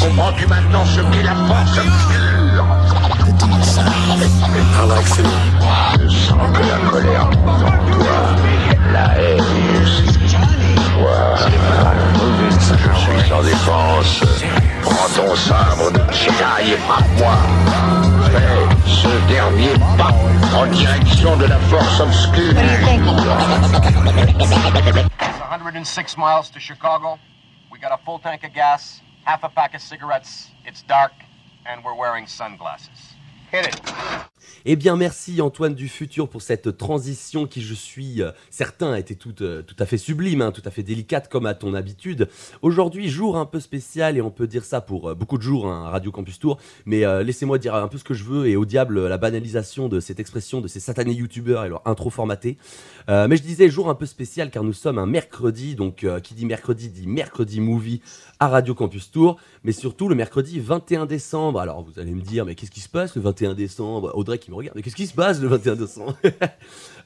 Comprends-tu maintenant ce qu'est la force Je sens que la colère je suis sans défense. Prends ton sabre de Jedi et frappe-moi. Fais ce dernier pas en direction de la force obscure. 106 miles to Chicago. Got a full tank of gas, half a pack of cigarettes. It's dark, and we're wearing sunglasses. Hit it. Eh bien, merci Antoine du futur pour cette transition qui, je suis euh, certain, était toute, euh, tout à fait sublime, hein, tout à fait délicate comme à ton habitude. Aujourd'hui, jour un peu spécial et on peut dire ça pour euh, beaucoup de jours hein, Radio Campus Tour, mais laissez-moi dire un peu ce que je veux et au diable la banalisation de cette expression de ces satanés youtubeurs et leur intro formaté. Euh, mais je disais jour un peu spécial car nous sommes un mercredi, donc qui dit mercredi dit mercredi movie à Radio Campus Tour, mais surtout le mercredi 21 décembre. Alors vous allez me dire, mais qu'est-ce qui se passe le 21 décembre? Audrey qui me regarde, qu'est-ce qui se passe le 21 décembre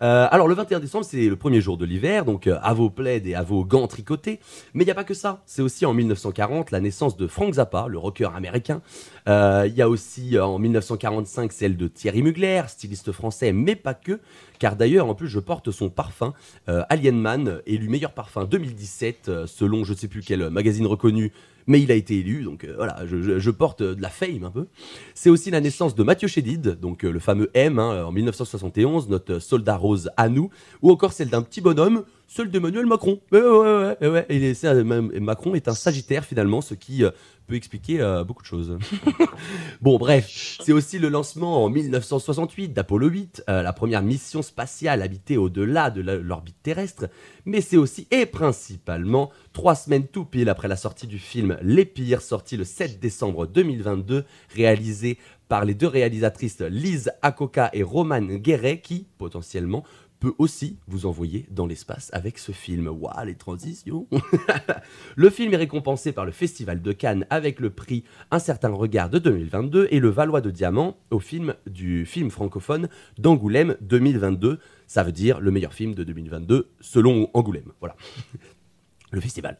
Euh, Alors le 21 décembre, c'est le premier jour de l'hiver, donc euh, à vos plaids et à vos gants tricotés. Mais il n'y a pas que ça. C'est aussi en 1940 la naissance de Frank Zappa, le rocker américain. Euh, Il y a aussi en 1945 celle de Thierry Mugler, styliste français, mais pas que. Car d'ailleurs, en plus, je porte son parfum euh, Alien Man, élu meilleur parfum 2017, euh, selon je sais plus quel magazine reconnu, mais il a été élu, donc euh, voilà, je, porte euh, de la fame un peu. C'est aussi la naissance de Mathieu Chédid, donc euh, le fameux M, hein, en 1971, notre soldat rose à nous, ou encore celle d'un petit bonhomme, celle d'Emmanuel Macron. Ouais, ouais, ouais. Et Macron est un sagittaire finalement, ce qui euh, peut expliquer euh, beaucoup de choses. bon, bref, c'est aussi le lancement en 1968 d'Apollo 8, euh, la première mission spatiale habitée au-delà de l'orbite terrestre, mais c'est aussi et principalement trois semaines tout pile après la sortie du film Les Pires, sorti le 7 décembre 2022, réalisé par les deux réalisatrices Lise Akoka et Roman Guéret, qui, potentiellement, peut aussi vous envoyer dans l'espace avec ce film. Waouh, les transitions Le film est récompensé par le Festival de Cannes avec le prix Un certain regard de 2022 et le Valois de Diamant au film du film francophone d'Angoulême 2022. Ça veut dire le meilleur film de 2022 selon Angoulême. Voilà. le festival.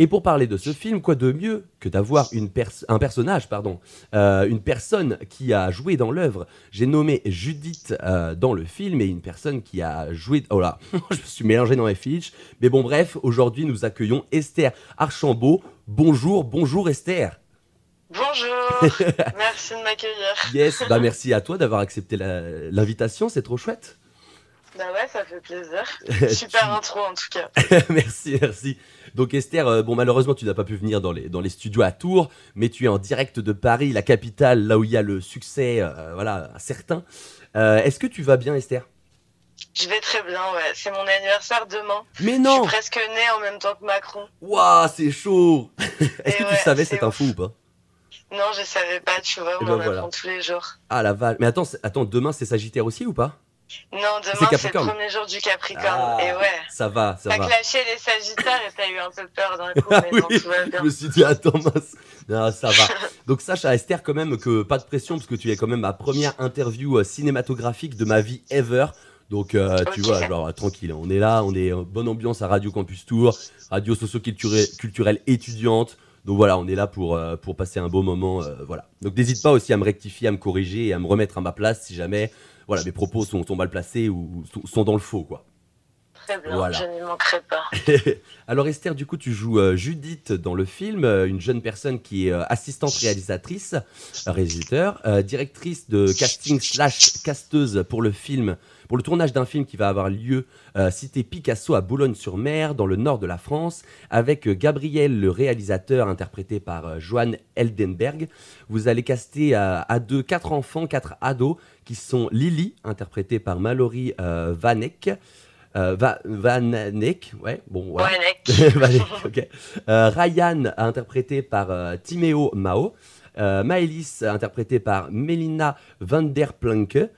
Et pour parler de ce film, quoi de mieux que d'avoir une pers- un personnage, pardon, euh, une personne qui a joué dans l'œuvre? J'ai nommé Judith euh, dans le film et une personne qui a joué. Oh là, je me suis mélangé dans les fiches. Mais bon, bref, aujourd'hui nous accueillons Esther Archambault. Bonjour, bonjour Esther. Bonjour, merci de m'accueillir. Yes, bah merci à toi d'avoir accepté l'invitation, c'est trop chouette. Bah ouais, ça fait plaisir. Super intro en tout cas. merci, merci. Donc Esther, euh, bon malheureusement tu n'as pas pu venir dans les, dans les studios à Tours, mais tu es en direct de Paris, la capitale, là où il y a le succès, euh, voilà, certain. Euh, Est-ce que tu vas bien Esther? Je vais très bien, ouais. C'est mon anniversaire demain. Mais Je non suis presque née en même temps que Macron. Waouh, c'est chaud Est-ce que ouais, tu savais c'est cette info ou pas? Non, je savais pas, tu vois, Eh on ben en voilà. apprend tous les jours. Ah la vache. Mais attends, attends, demain c'est Sagittaire aussi ou pas? Non, demain c'est le premier jour du Capricorne. Ah, Et ouais. Ça va, ça T'as va. clashé les Sagittaires et t'as eu un peu peur d'un coup, Ah mais non, oui, tout va bien. Je me suis dit, attends. Non, ça va. Donc, sache à Esther quand même que pas de pression, parce que tu es quand même ma première interview euh, cinématographique de ma vie ever. Donc, euh, tu vois, genre, tranquille, on est là, on est en bonne ambiance à Radio Campus Tour, radio socio-culturelle culturelle étudiante. Donc voilà, on est là pour, euh, pour passer un beau moment. euh, voilà. Donc n'hésite pas aussi à me rectifier, à me corriger et à me remettre à ma place si jamais voilà, mes propos sont, sont mal placés ou sont- sont dans le faux. quoi. Très bien, Voilà. je n'y manquerai pas. Alors Esther, du coup, tu joues euh, Judith dans le film, euh, une jeune personne qui est euh, assistante réalisatrice, réalisateur, directrice de casting slash casteuse pour le film, pour le tournage d'un film qui va avoir lieu euh, cité Picasso à Boulogne-sur-Mer, dans le nord de la France, avec euh, Gabriel, le réalisateur, interprété par euh, Johan Eldenberg. Vous allez caster à, à deux quatre enfants, quatre ados, qui sont Lily, interprétée par Mallory euh, Vanek. Euh, Va- Vanek, ouais, bon, voilà. Vanek, ok. Euh, Ryan, interprété par euh, Timéo Mao. Euh, Maëlys, interprétée par Melina van der Planke.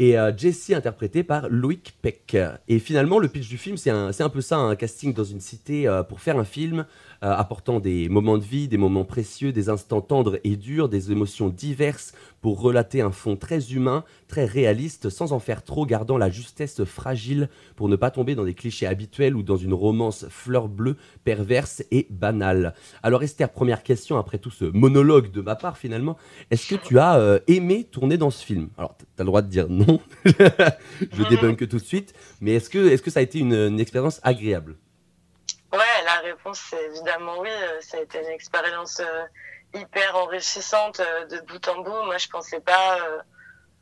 Et euh, Jessie, interprétée par Loïc Peck. Et finalement, le pitch du film, c'est un, un peu ça, un casting dans une cité euh, pour faire un film apportant des moments de vie, des moments précieux, des instants tendres et durs, des émotions diverses pour relater un fond très humain, très réaliste, sans en faire trop, gardant la justesse fragile pour ne pas tomber dans des clichés habituels ou dans une romance fleur bleue, perverse et banale. Alors Esther, première question après tout ce monologue de ma part finalement, est-ce que tu as euh, aimé tourner dans ce film? Alors tu as le droit de dire non, je débunk tout de suite, mais est-ce que, est que ça a été une, une expérience agréable? Ouais, la réponse c'est évidemment oui. euh, Ça a été une expérience euh, hyper enrichissante euh, de bout en bout. Moi, je pensais pas euh,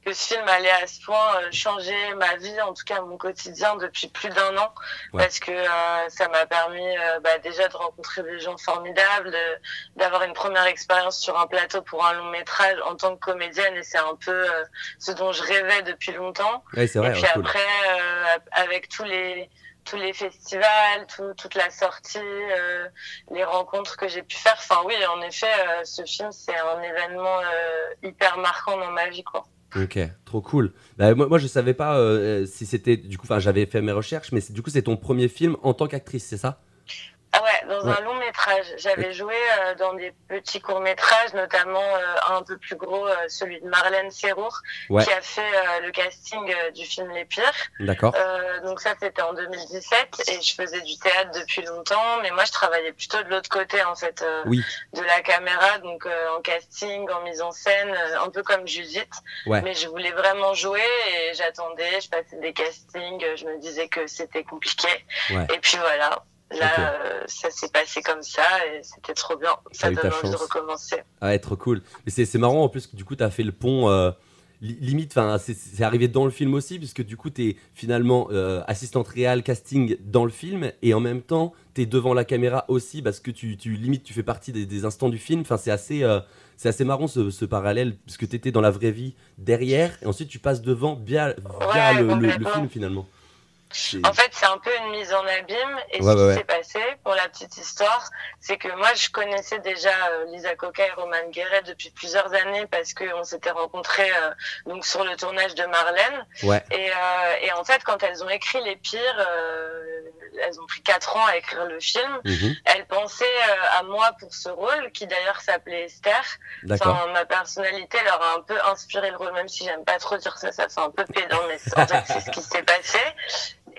que ce film allait à ce point euh, changer ma vie, en tout cas mon quotidien depuis plus d'un an, Ouais. parce que euh, ça m'a permis euh, bah, déjà de rencontrer des gens formidables, d'avoir une première expérience sur un plateau pour un long métrage en tant que comédienne, et c'est un peu euh, ce dont je rêvais depuis longtemps. C'est vrai, Et puis ouais, après, euh, avec tous les tous les festivals, tout, toute la sortie, euh, les rencontres que j'ai pu faire. Enfin oui, en effet, euh, ce film c'est un événement euh, hyper marquant dans ma vie, quoi. Ok, trop cool. Bah, moi, moi, je savais pas si c'était du coup. J'avais fait mes recherches, mais du coup, c'est ton premier film en tant qu'actrice, c'est ça? Dans Ouais. un long métrage. J'avais joué euh, dans des petits courts métrages, notamment euh, un peu plus gros, euh, celui de Marlène Serrour, Ouais. qui a fait euh, le casting euh, du film Les Pires. D'accord. Euh, donc ça c'était en 2017 et je faisais du théâtre depuis longtemps, mais moi je travaillais plutôt de l'autre côté en fait euh, Oui. de la caméra, donc euh, en casting, en mise en scène, euh, un peu comme Judith. Ouais. Mais je voulais vraiment jouer et j'attendais, je passais des castings, je me disais que c'était compliqué. Ouais. Et puis voilà. Là, euh, ça s'est passé comme ça et c'était trop bien. Ça donne envie de chance. recommencer. Ah, ouais, trop cool. Mais c'est marrant en plus que du coup, tu as fait le pont. euh, li- limite, c'est- arrivé dans le film aussi, puisque du coup, tu es finalement euh, assistante réelle casting dans le film, et en même temps, tu es devant la caméra aussi, parce que tu, tu limite, tu fais partie des, des instants du film. Enfin, c'est assez, euh, c'est assez marrant ce, ce parallèle, puisque tu étais dans la vraie vie derrière, et ensuite tu passes devant via, via Ouais, le, le- film finalement. En fait, c'est un peu une mise en abîme. Et Ouais, ce qui ouais. s'est passé, pour la petite histoire, c'est que moi, je connaissais déjà euh, Lisa Coca et Roman Guéret depuis plusieurs années parce qu'on s'était rencontrés euh, donc sur le tournage de Marlène. Ouais, Et, euh, et en fait, quand elles ont écrit Les Pires, euh, elles ont pris quatre ans à écrire le film. mhm, Elles pensaient euh, à moi pour ce rôle, qui d'ailleurs s'appelait Esther. Enfin, ma personnalité leur a un peu inspiré le rôle, même si j'aime pas trop dire ça, ça fait un peu pédant, mais c'est ce qui s'est passé.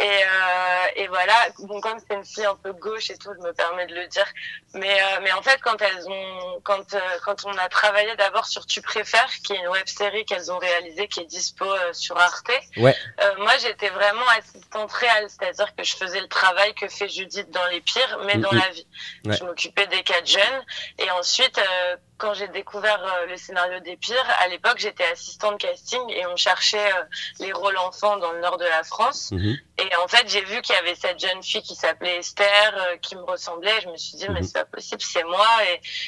Et, euh, et voilà, bon, comme c'est une fille un peu gauche et tout, je me permets de le dire. Mais, euh, mais en fait, quand elles ont, quand, euh, quand on a travaillé d'abord sur Tu préfères, qui est une web série qu'elles ont réalisée, qui est dispo euh, sur Arte, Ouais. euh, moi j'étais vraiment assistante réelle, c'est-à-dire que je faisais le travail que fait Judith dans les pires, mais dans Mhm. la vie. Ouais. Je m'occupais des quatre jeunes. Et ensuite, euh, quand j'ai découvert euh, le scénario des pires, à l'époque j'étais assistante casting et on cherchait euh, les rôles enfants dans le nord de la France. mhm. Et en fait, j'ai vu qu'il y avait cette jeune fille qui s'appelait Esther, euh, qui me ressemblait. Je me suis dit, mais Mhm. c'est pas possible, c'est moi.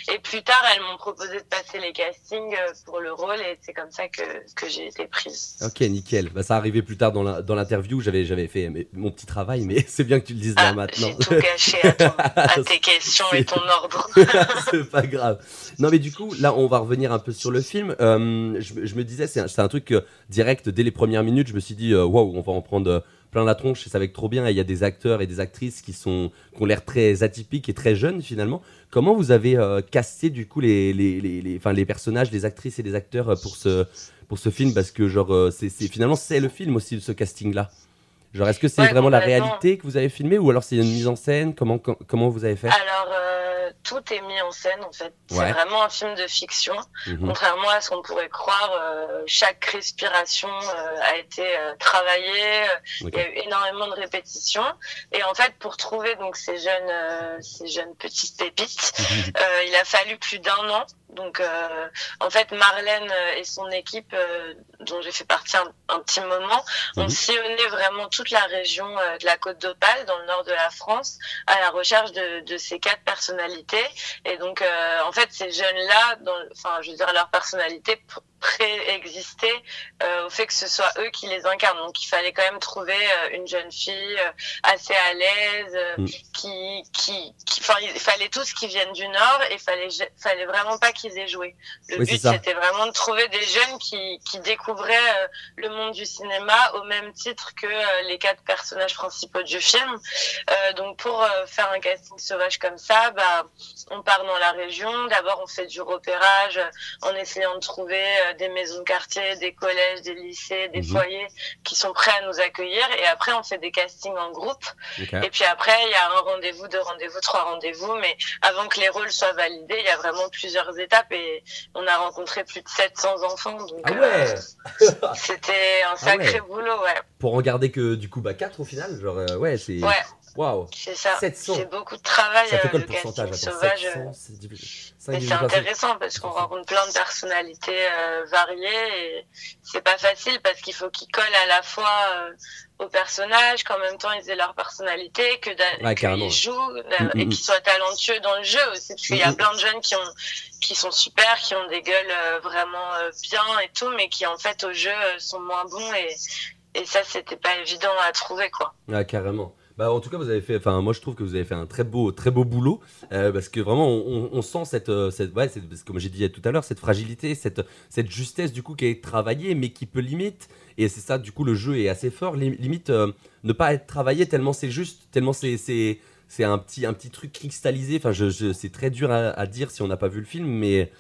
Et, et plus tard, elles m'ont proposé de passer les castings pour le rôle, et c'est comme ça que, que j'ai été prise. Ok, nickel. Bah, ça arrivait plus tard dans l'interview. J'avais j'avais fait mon petit travail, mais c'est bien que tu le dises là Ah, maintenant. j'ai tout gâché à, ton- à tes questions et ton ordre. c'est pas grave. Non, mais du coup, là, on va revenir un peu sur le film. Euh, je, me- je me disais, c'est un, truc euh, direct dès les premières minutes. Je me suis dit, euh, waouh, on va en prendre plein la tronche. et Ça va être trop bien. Et il y a des acteurs et des actrices qui sont qui ont l'air très atypiques et très jeunes finalement. Comment vous avez cassé du coup les les, les, les- personnages, les actrices et les acteurs pour ce pour ce film? Parce que genre, c'est finalement c'est le film aussi ce casting là. Genre, est-ce que c'est Ouais, vraiment la réalité que vous avez filmé ou alors c'est une mise en scène? Comment com- comment vous avez fait? Alors, tout est mis en scène, en fait. Ouais. C'est vraiment un film de fiction. Mhm. Contrairement à ce qu'on pourrait croire, euh, chaque respiration euh, a été euh, travaillée. Il y a eu énormément de répétitions. Et en fait, pour trouver donc ces jeunes, ces jeunes petites pépites, euh, il a fallu plus d'un an. Donc, euh, en fait, Marlène euh, et son équipe, euh, dont j'ai fait partie un, un petit moment, ont Mhm. sillonné vraiment toute la région euh, de la Côte d'Opale, dans le nord de la France, à la recherche de, de ces quatre personnalités. Et donc, euh, en fait, ces jeunes-là, enfin, je veux dire, leur personnalité pr- préexister euh, au fait que ce soit eux qui les incarnent. Donc il fallait quand même trouver euh, une jeune fille euh, assez à l'aise, euh, Mm. qui, qui, qui, enfin, il fallait tous qu'ils viennent du Nord et fallait, fallait vraiment pas qu'ils aient joué. Le Oui, but c'était vraiment de trouver des jeunes qui, qui découvraient le monde du cinéma au même titre que les quatre personnages principaux du film. Donc pour faire un casting sauvage comme ça, bah, on part dans la région. D'abord, on fait du repérage en essayant de trouver des maisons de quartier, des collèges, des lycées, des Mhm. foyers qui sont prêts à nous accueillir. Et après, on fait des castings en groupe. Et puis après, il y a un rendez-vous, deux rendez-vous, trois rendez-vous. Mais avant que les rôles soient validés, il y a vraiment plusieurs étapes. Et on a rencontré plus de 700 enfants. Donc, Ah euh, ouais c'était un sacré ouais. boulot, ouais. Pour en garder que du coup bah 4 au final, genre euh, ouais c'est Ouais. Waouh. C'est ça. 700. C'est beaucoup de travail, Ça fait euh, quoi le le pourcentage sauvage. 700, c'est divisé- cinq Mais c'est intéressant parce qu'on rencontre plein de personnalités euh, variées et c'est pas facile parce qu'il faut qu'ils collent à la fois euh, aux personnages, qu'en même temps ils aient leur personnalité, que Ouais, qu'ils jouent euh, Mm, et mm, qu'ils soient talentueux dans le jeu aussi parce qu'il y Mm, a mm. plein de jeunes qui ont qui sont super, qui ont des gueules euh, vraiment euh, bien et tout, mais qui en fait au jeu euh, sont moins bons et et ça c'était pas évident à trouver quoi. Ah, carrément. Bah, en tout cas, vous avez fait. Enfin, moi, je trouve que vous avez fait un très beau, très beau boulot euh, parce que vraiment, on, on sent cette, euh, cette, ouais, comme j'ai dit tout à l'heure, cette fragilité, cette, cette justesse du coup qui est travaillée, mais qui peut limite. Et c'est ça, du coup, le jeu est assez fort. Lim- Limite, euh, ne pas être travaillé tellement c'est juste, tellement c'est, c'est, un petit, un petit truc cristallisé. Enfin, je, je- c'est très dur à, à dire si on n'a pas vu le film, mais.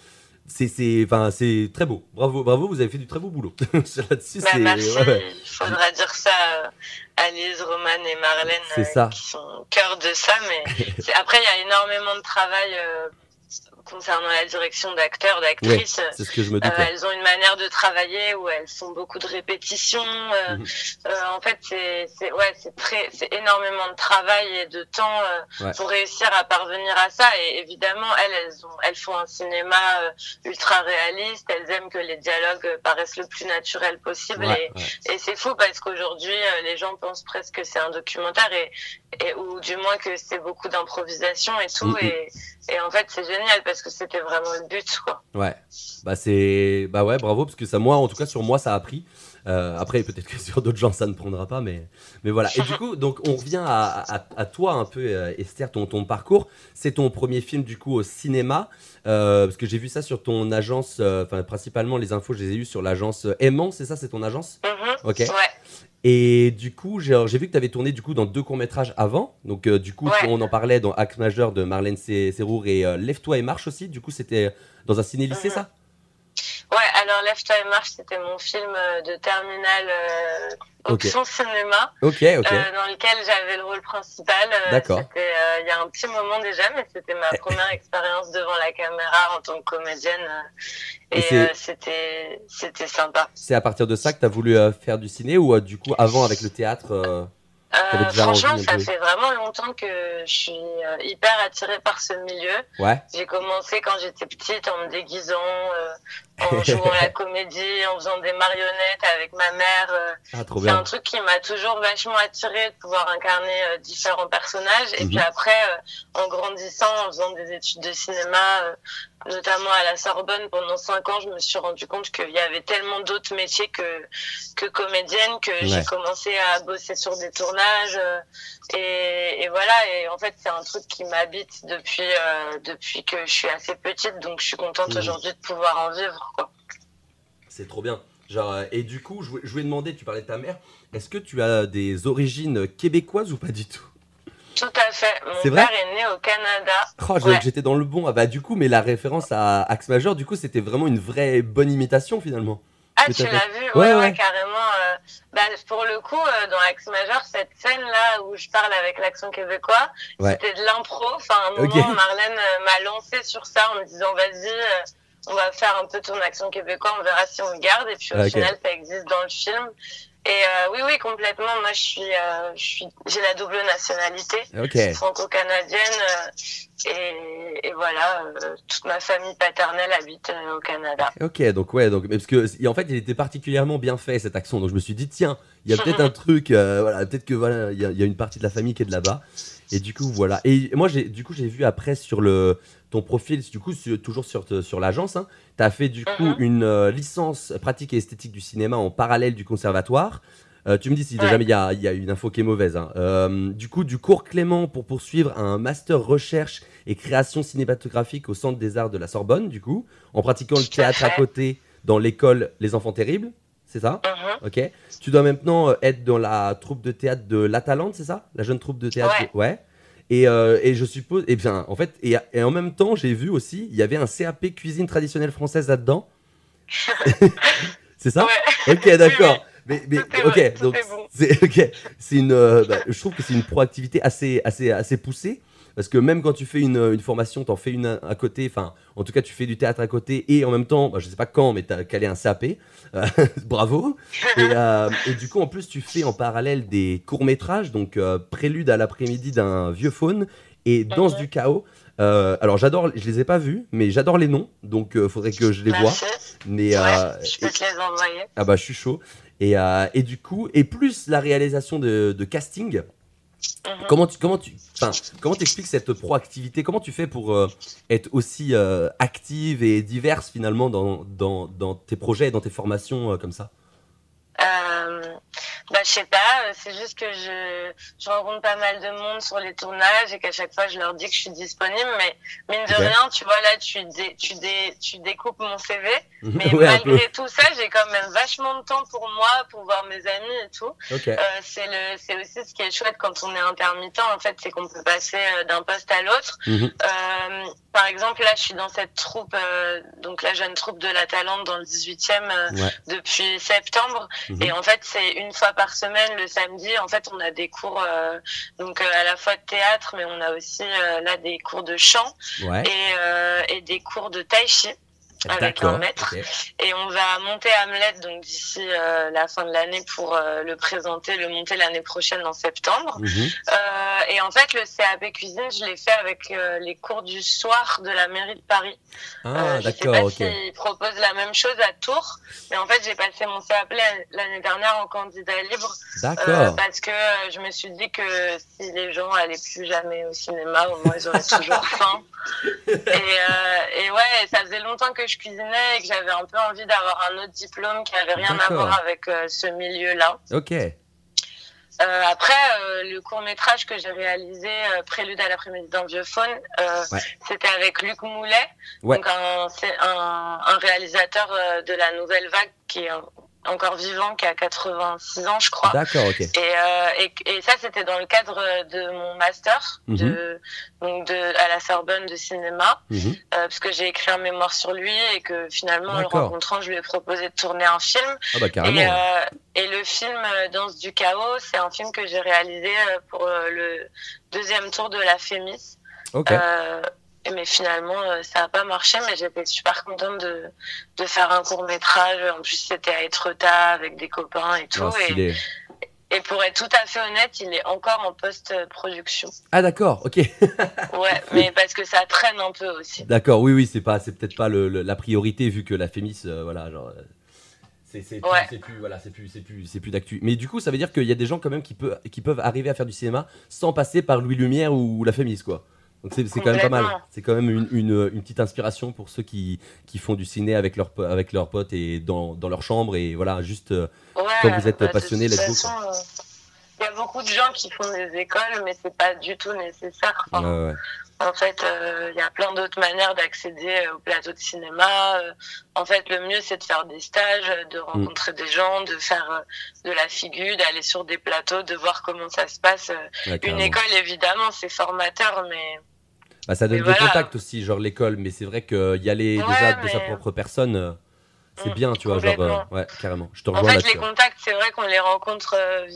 C'est, c'est, enfin, c'est très beau. Bravo, bravo, vous avez fait du très beau boulot. Là-dessus, Bah, merci. ouais, ouais. Il faudra dire ça Lise, Roman et Marlène euh, qui sont au cœur de ça. Mais après, il y a énormément de travail euh, concernant la direction d'acteurs, d'actrices. C'est ce que je me Euh, elles ont une manière de travailler où elles font beaucoup de répétitions. euh, Mhm. euh, en fait, c'est c'est- ouais, c'est très, c'est énormément de travail et de temps Ouais. pour réussir à parvenir à ça. Et évidemment, elles, elles, ont, elles font un cinéma ultra réaliste. Elles aiment que les dialogues paraissent le plus naturel possible. Ouais, et c'est fou parce qu'aujourd'hui, les gens pensent presque que c'est un documentaire et, et ou du moins que c'est beaucoup d'improvisation et tout. Mhm. Et, et en fait, c'est génial parce que c'était vraiment le but, quoi. Ouais, bah c'est, bah ouais, bravo parce que ça, moi, en tout cas, sur moi, ça a pris. Euh, après, peut-être que sur d'autres gens, ça ne prendra pas, mais, mais voilà. Et du coup, donc, on revient à, à, à toi un peu, euh, Esther, ton, ton parcours. C'est ton premier film du coup au cinéma, euh, parce que j'ai vu ça sur ton agence. Enfin, principalement, les infos, je les ai eues sur l'agence Aimant, c'est ça, c'est ton agence? Mhm. Ok. Ouais. Et du coup, j'ai vu que tu avais tourné du coup dans deux courts métrages avant. Donc euh, du coup, Ouais. on en parlait dans Axe Majeur de Marlène Serrour et euh, Lève-toi et marche aussi. Du coup, c'était dans un ciné-lycée, ça? Ouais, alors Lève-toi et marche, c'était mon film euh, de terminale euh, cinéma, Ok, ok. euh, dans lequel j'avais le rôle principal. Euh, D'accord. Euh, il y a un petit moment déjà, mais c'était ma première expérience devant la caméra en tant que comédienne. Et c'était c'était sympa. C'est à partir de ça que tu as voulu faire du ciné ou du coup avant avec le théâtre euh, franchement, ça fait vraiment longtemps que je suis euh, hyper attirée par ce milieu. Ouais, J'ai commencé quand j'étais petite en me déguisant, euh, en jouant à la comédie, en faisant des marionnettes avec ma mère. euh, ah, c'est un truc qui m'a toujours vachement attirée de pouvoir incarner euh, différents personnages. Et Mhm. puis après, euh, en grandissant, en faisant des études de cinéma, euh, notamment à la Sorbonne pendant cinq ans, je me suis rendu compte qu'il y avait tellement d'autres métiers que que comédienne que Ouais. j'ai commencé à bosser sur des tournages. Euh, et, et voilà. Et en fait, c'est un truc qui m'habite depuis euh, depuis que je suis assez petite. Donc, je suis contente Mhm. aujourd'hui de pouvoir en vivre. Quoi. C'est trop bien. Genre, euh, et du coup, je voulais, je voulais demander, tu parlais de ta mère, est-ce que tu as des origines québécoises ou pas du tout? Tout à fait. C'est Mon vrai? père est né au Canada. Oh, Ouais. j'étais dans le bon. Ah bah du coup, mais la référence à Axe Majeur, du coup, c'était vraiment une vraie bonne imitation finalement. Ah, tu l'as vu Ouais, Ouais, ouais, ouais. carrément. euh, bah, pour le coup, euh, dans Axe Majeur, cette scène-là où je parle avec l'accent québécois, c'était de l'impro. Enfin, un moment, Marlène euh, m'a lancé sur ça en me disant, vas-y, euh, on va faire un peu ton accent québécois, on verra si on le garde. Et puis au Ok. final, ça existe dans le film. Et euh, oui, oui, complètement. Moi, je suis, euh, je suis, j'ai la double nationalité Ok. franco-canadienne euh, et, et voilà, euh, toute ma famille paternelle habite au Canada. Ok, donc ouais, donc parce que en fait, il était particulièrement bien fait cet accent, donc je me suis dit tiens, il y a peut-être un truc, voilà, peut-être que voilà, il y, a- il y a une partie de la famille qui est de là-bas. Et du coup, voilà. Et moi, j'ai, du coup, j'ai vu après sur le, ton profil, du coup, sur- toujours sur, sur l'agence, hein, tu as fait du coup Mhm. une euh, licence pratique et esthétique du cinéma en parallèle du conservatoire. Euh, tu me dis si Ouais. jamais il y a, il y a une info qui est mauvaise. hein. Euh, du coup, du cours Clément pour poursuivre un master recherche et création cinématographique au Centre des Arts de la Sorbonne, du coup, en pratiquant le théâtre à côté dans l'école Les Enfants Terribles. C'est ça? Mhm. Ok. Tu dois maintenant être dans la troupe de théâtre de La Talente, c'est ça? La jeune troupe de théâtre Ouais. Et, euh, et je suppose. Et bien, en fait, et, et en même temps, j'ai vu aussi, il y avait un CAP cuisine traditionnelle française là-dedans. c'est ça Ouais. Ok, d'accord. Mais, ok, vrai, donc bon. C'est une. euh, bah, je trouve que c'est une proactivité assez, assez, assez poussée. Parce que même quand tu fais une, une formation, t'en fais une à, à côté, enfin, en tout cas, tu fais du théâtre à côté et en même temps, bah, je sais pas quand, mais t'as calé un CAP. Euh, bravo. Et, euh, et du coup, en plus, tu fais en parallèle des courts-métrages, donc euh, Prélude à l'après-midi d'un vieux faune et Danse Mhm. du chaos. Euh, alors, j'adore, je les ai pas vus, mais j'adore les noms, donc euh, faudrait que je les vois. Merci. Mais, Ouais, euh, je peux te les envoyer. ah bah je suis chaud. Et, euh, et du coup, et plus la réalisation de, de casting. Comment tu comment tu comment t'expliques cette proactivité? Comment tu fais pour euh, être aussi euh, active et diverse finalement dans, dans, dans tes projets et dans tes formations euh, comme ça? Euh, bah, je sais pas, euh, c'est juste que je, je rencontre pas mal de monde sur les tournages et qu'à chaque fois je leur dis que je suis disponible, mais mine de rien, tu vois, là, tu, dé, tu, dé, tu découpes mon CV, mais Ouais, un peu. malgré tout ça, j'ai quand même vachement de temps pour moi, pour voir mes amis et tout. Euh, c'est le, c'est aussi ce qui est chouette quand on est intermittent, en fait, c'est qu'on peut passer euh, d'un poste à l'autre. Mhm. Euh, par exemple, là, je suis dans cette troupe, euh, donc la jeune troupe de la Talente dans le 18e euh, Ouais. depuis septembre. Mhm. Et en fait, c'est une fois par semaine le samedi. En fait, on a des cours, euh, donc euh, à la fois de théâtre, mais on a aussi euh, là des cours de chant Ouais. et, euh, et des cours de tai chi. Avec un maître. Et on va monter Hamlet donc d'ici euh, la fin de l'année pour euh, le présenter, le monter l'année prochaine en septembre. Mhm. Euh, et en fait, le CAP cuisine, je l'ai fait avec les cours du soir de la mairie de Paris. Ah Euh, je sais d'accord, pas ok. s'ils proposent la même chose à Tours, mais en fait, j'ai passé mon CAP l'année- dernière en candidat libre D'accord. parce que je me suis dit que si les gens allaient plus jamais au cinéma, au moins ils auraient toujours faim. Et, et ouais, ça faisait longtemps que je cuisinais et que j'avais un peu envie d'avoir un autre diplôme qui avait rien à voir avec euh, ce milieu-là. Ok. Euh, après, euh, le court métrage que j'ai réalisé, euh, Prélude à l'après-midi d'un vieux faune, Ouais. c'était avec Luc Moulet, Ouais. donc un, c'est un, un réalisateur de la Nouvelle Vague qui est encore vivant, qui a 86 ans, je crois. D'accord, ok. Et, euh, et, et ça, c'était dans le cadre de mon master Mhm. de, donc de, à la Sorbonne de cinéma, Mhm. euh, parce que j'ai écrit un mémoire sur lui et que finalement, en le rencontrant, je lui ai proposé de tourner un film. Ah bah carrément. Et, euh, et le film euh, Danse du chaos, c'est un film que j'ai réalisé euh, pour euh, le deuxième tour de la Fémis. ok. Mais finalement, euh, ça n'a pas marché, mais j'étais super contente de, de faire un court métrage. En plus, c'était à Etretat avec des copains et tout. Non, et, et pour être tout à fait honnête, il est encore en post-production. Ah d'accord, ok. Ouais, mais parce que ça traîne un peu aussi. D'accord, oui, oui, c'est pas, c'est peut-être pas le, le- la priorité vu que la Fémis, euh, voilà, genre, euh, c'est, c'est, plus, Ouais. c'est plus, voilà, c'est plus, c'est plus, c'est plus d'actu. Mais du coup, ça veut dire qu'il y a des gens quand même qui peuvent, qui peuvent arriver à faire du cinéma sans passer par Louis Lumière ou, la Fémis, quoi. Donc c'est, quand même pas mal. C'est quand même une, une, une petite inspiration pour ceux qui, qui font du ciné avec leurs, avec leurs potes et dans, dans leur chambre et voilà, juste. euh, Ouais, Comme vous êtes bah, passionné, let's go, façon, euh, Il y a beaucoup de gens qui font des écoles, mais c'est pas du tout nécessaire. Enfin, ouais, ouais. En fait, euh, il y a plein d'autres manières d'accéder au plateau de cinéma. Euh, En fait, le mieux, c'est de faire des stages, euh, de rencontrer des gens, de faire euh, de la figure, d'aller sur des plateaux, de voir comment ça se passe. Euh, Une école, évidemment, c'est formateur, mais Bah, ça donne des voilà. contacts aussi, genre l'école, mais c'est vrai que y aller Ouais, déjà de sa propre personne, euh, c'est Mm, bien, tu vois, genre, euh, ouais, carrément. Je te en rejoins fait, là-dessus. les ouais. contacts, c'est vrai qu'on les rencontre. euh,